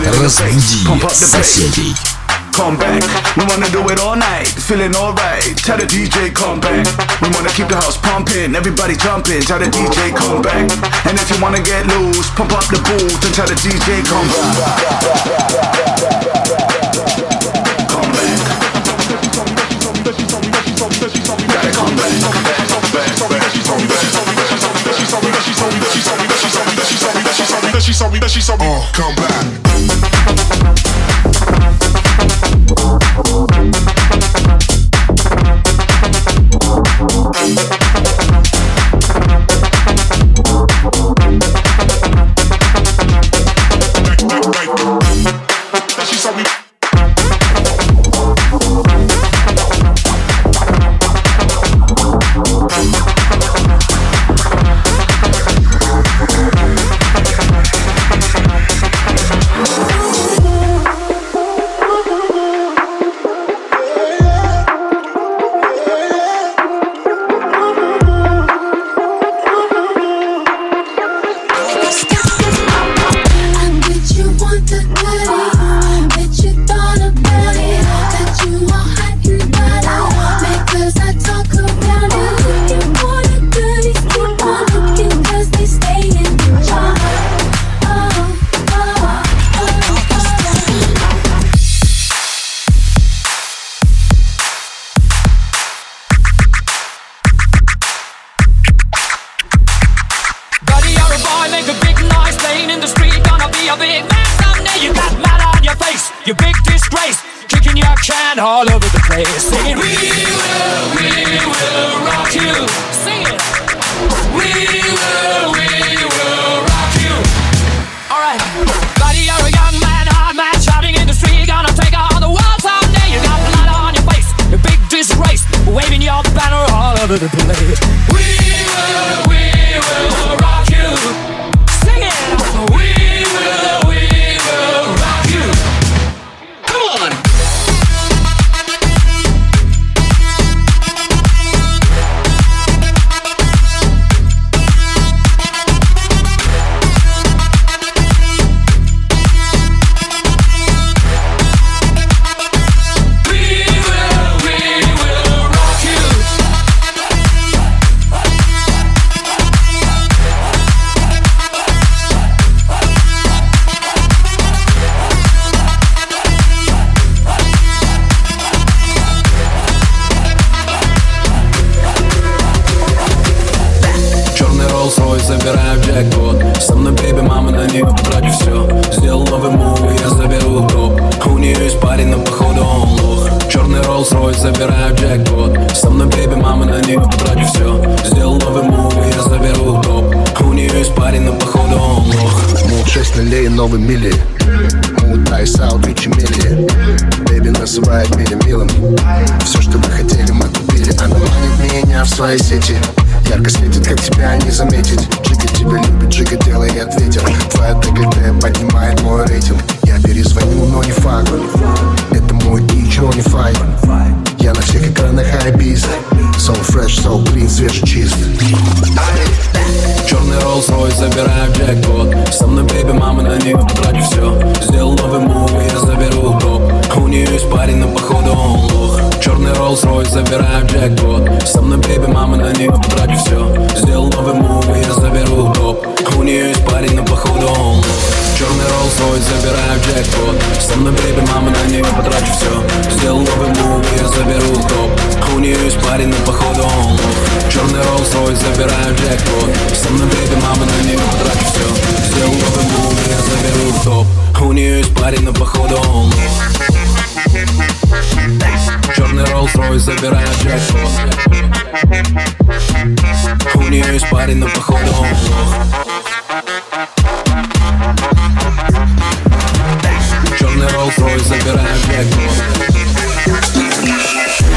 Разбуди соседей. Come back, we wanna do it all night, feeling alright. Tell the DJ come back. We wanna keep the house pumping, everybody jumping. Tell the DJ come back. And if you wanna get loose, pump up the booth and tell the DJ come back. Come back. Gotta come back. Oh, come back. the delay. We новый мили. Мут Айс Аут, Ричи Милли Бэби называет меня милым. Все, что вы хотели, мы купили. Она манит меня в свои сети. Ярко светит, как тебя не заметить. Джига тебя любит, Джига делай ответил. Твоя ДГТ поднимает мой рейтинг. Я перезвоню, но не факт. Это мой дичь, не файт на всех экранах хайбиз. So fresh, so clean, свежий чист. Черный Rolls Royce, забираю джекпот Со мной бейби, мама на нее потратив все Сделал новый мув, я заберу топ. У нее есть парень, но походу он лох. Черный Rolls Royce, забираю джекпот Со мной бейби, мама на нее потратив все Сделал новый мув, я заберу топ. У нее есть парень, но походу он лох. Черный Rolls Royce, забираю джекпот. Со мной бейби, мама на нее потрачу все Сделал новый мув, я заберу топ. У нее есть парень, но походу он лох Черный Rolls Royce, забираю джекпот. Со мной бейби, мама на нее потрачу все Сделал новый мув, я заберу топ. У нее есть парень, но походу он лох Черный Rolls Royce, забираю джекпот. У нее есть парень, но походу он лох It's always like that. I have that.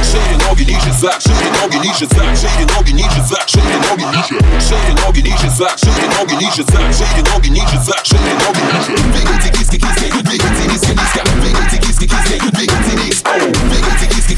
Shady nogi niže zrak, širi nogi niže zrak, širi nogi niže zrak, širi nogi niže. Širi nogi niže zrak, širi nogi niže zrak, širi nogi niže zrak, širi nogi niže. Dvigaj ti kiske, kiske, dvigaj ti niske, niska. Dvigaj ti kiske, kiske, dvigaj ti nis. Oh, dvigaj ti kiske,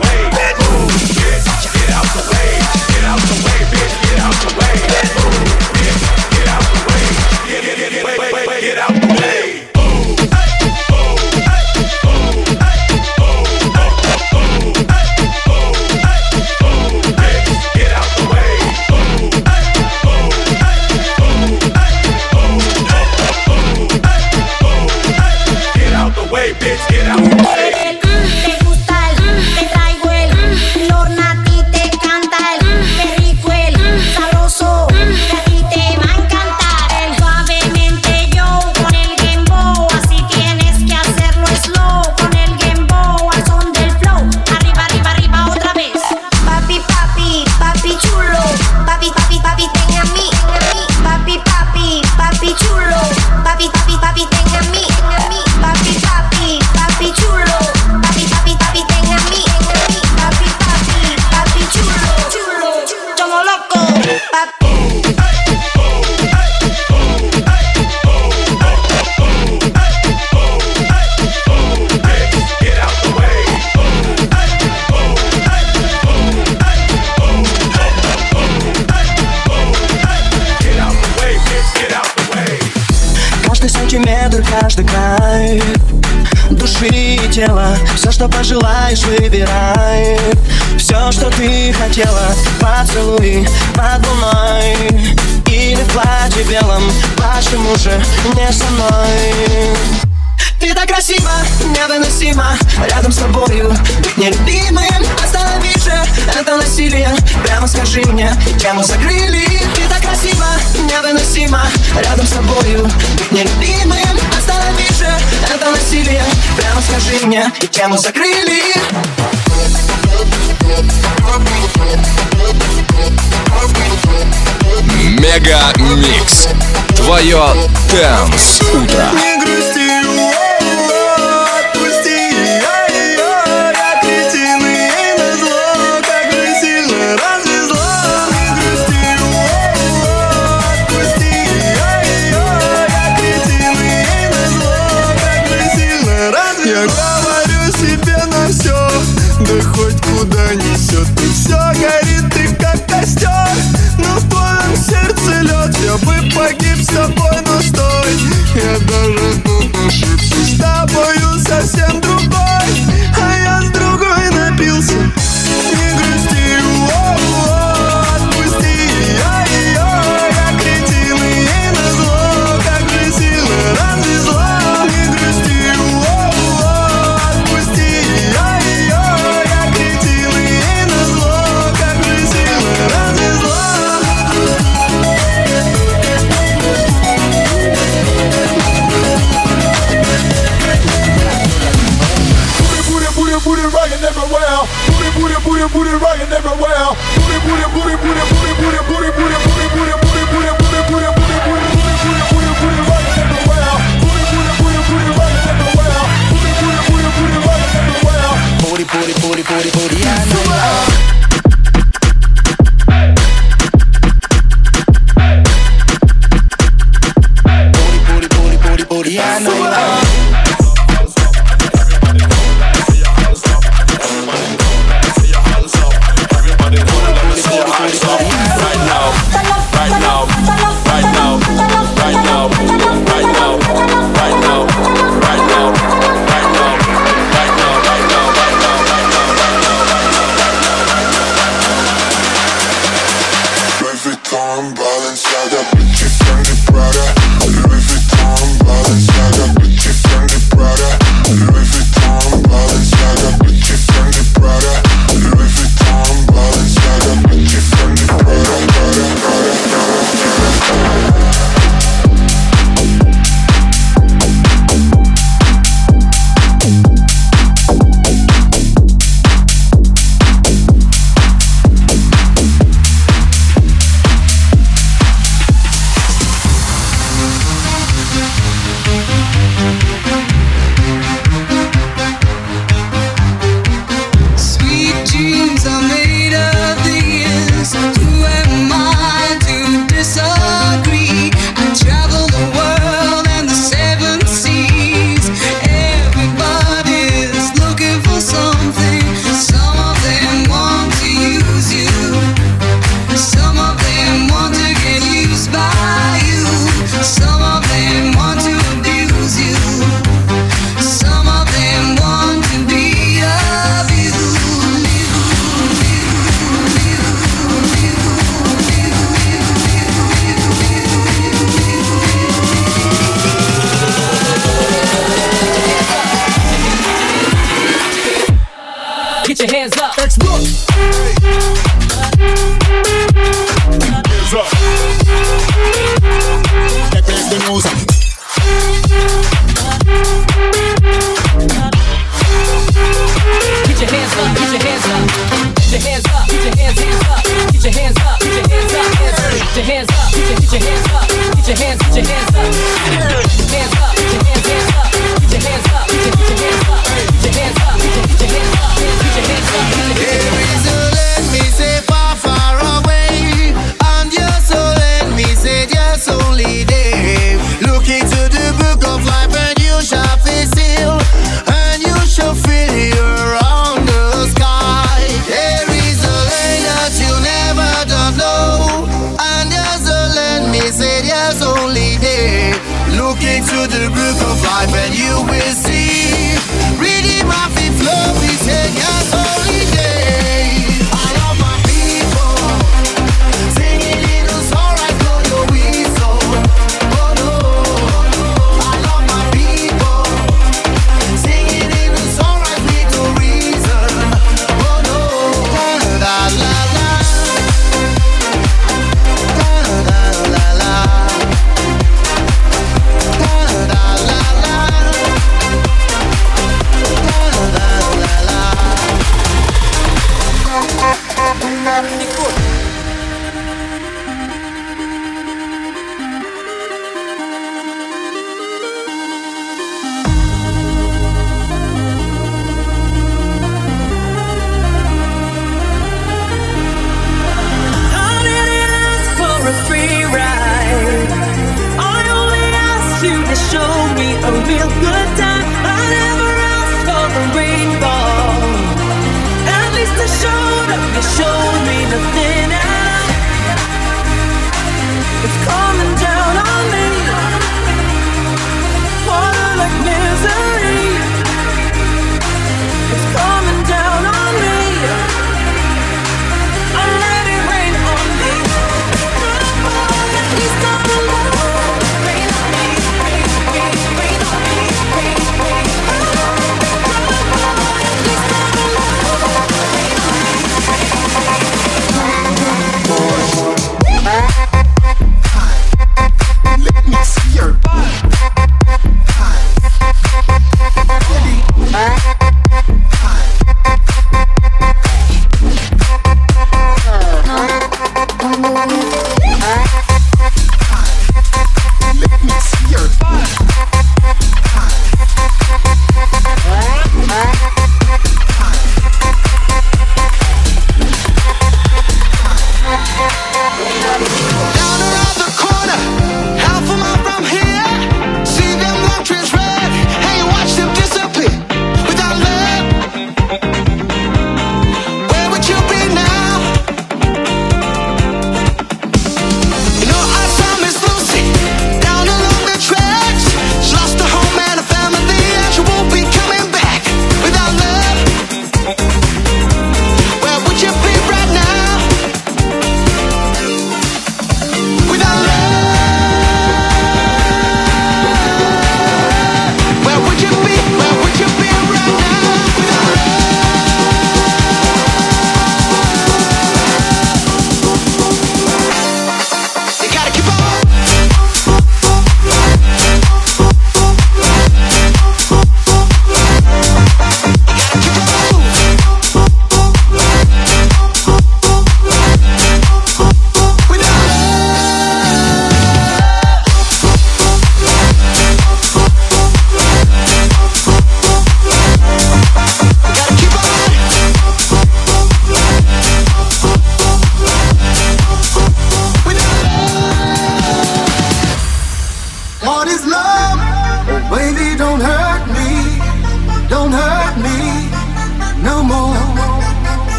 wave. Сантиметр, каждый край Души и тела Все, что пожелаешь, выбирай. Все, что ты хотела Поцелуй под луной. Или в платье белом Почему же не со мной? Ты так красиво, невыносимо Рядом с тобою быть нелюбимым Же это насилие. Прямо скажи мне, тему закрыли Ты так красиво, невыносимо Рядом с тобою быть нелюбимым. Останови же это насилие. Прямо скажи мне, тему закрыли MegaMix. Твое dance утро. Не я бы booty, booty, rocking everywhere. Booty, booty, booty, booty, booty, booty, booty, booty. your hands up, get your hands up, get your hands up, hands get your hands up, get your hands up. life and you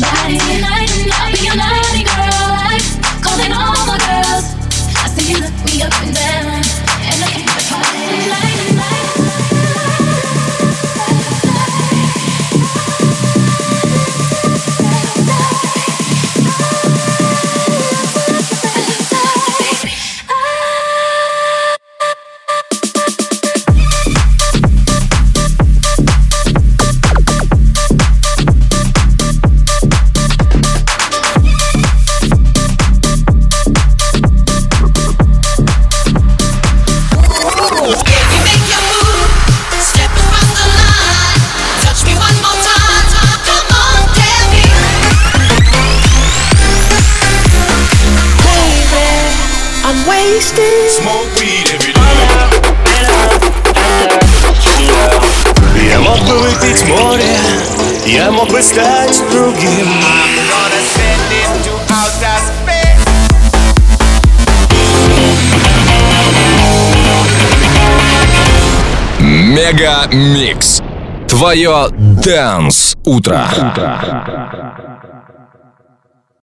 tonight. I'll be your girl. Calling all my girls. I see you look me up and down, другим. Мега Микс. Твое Дэнс Утро.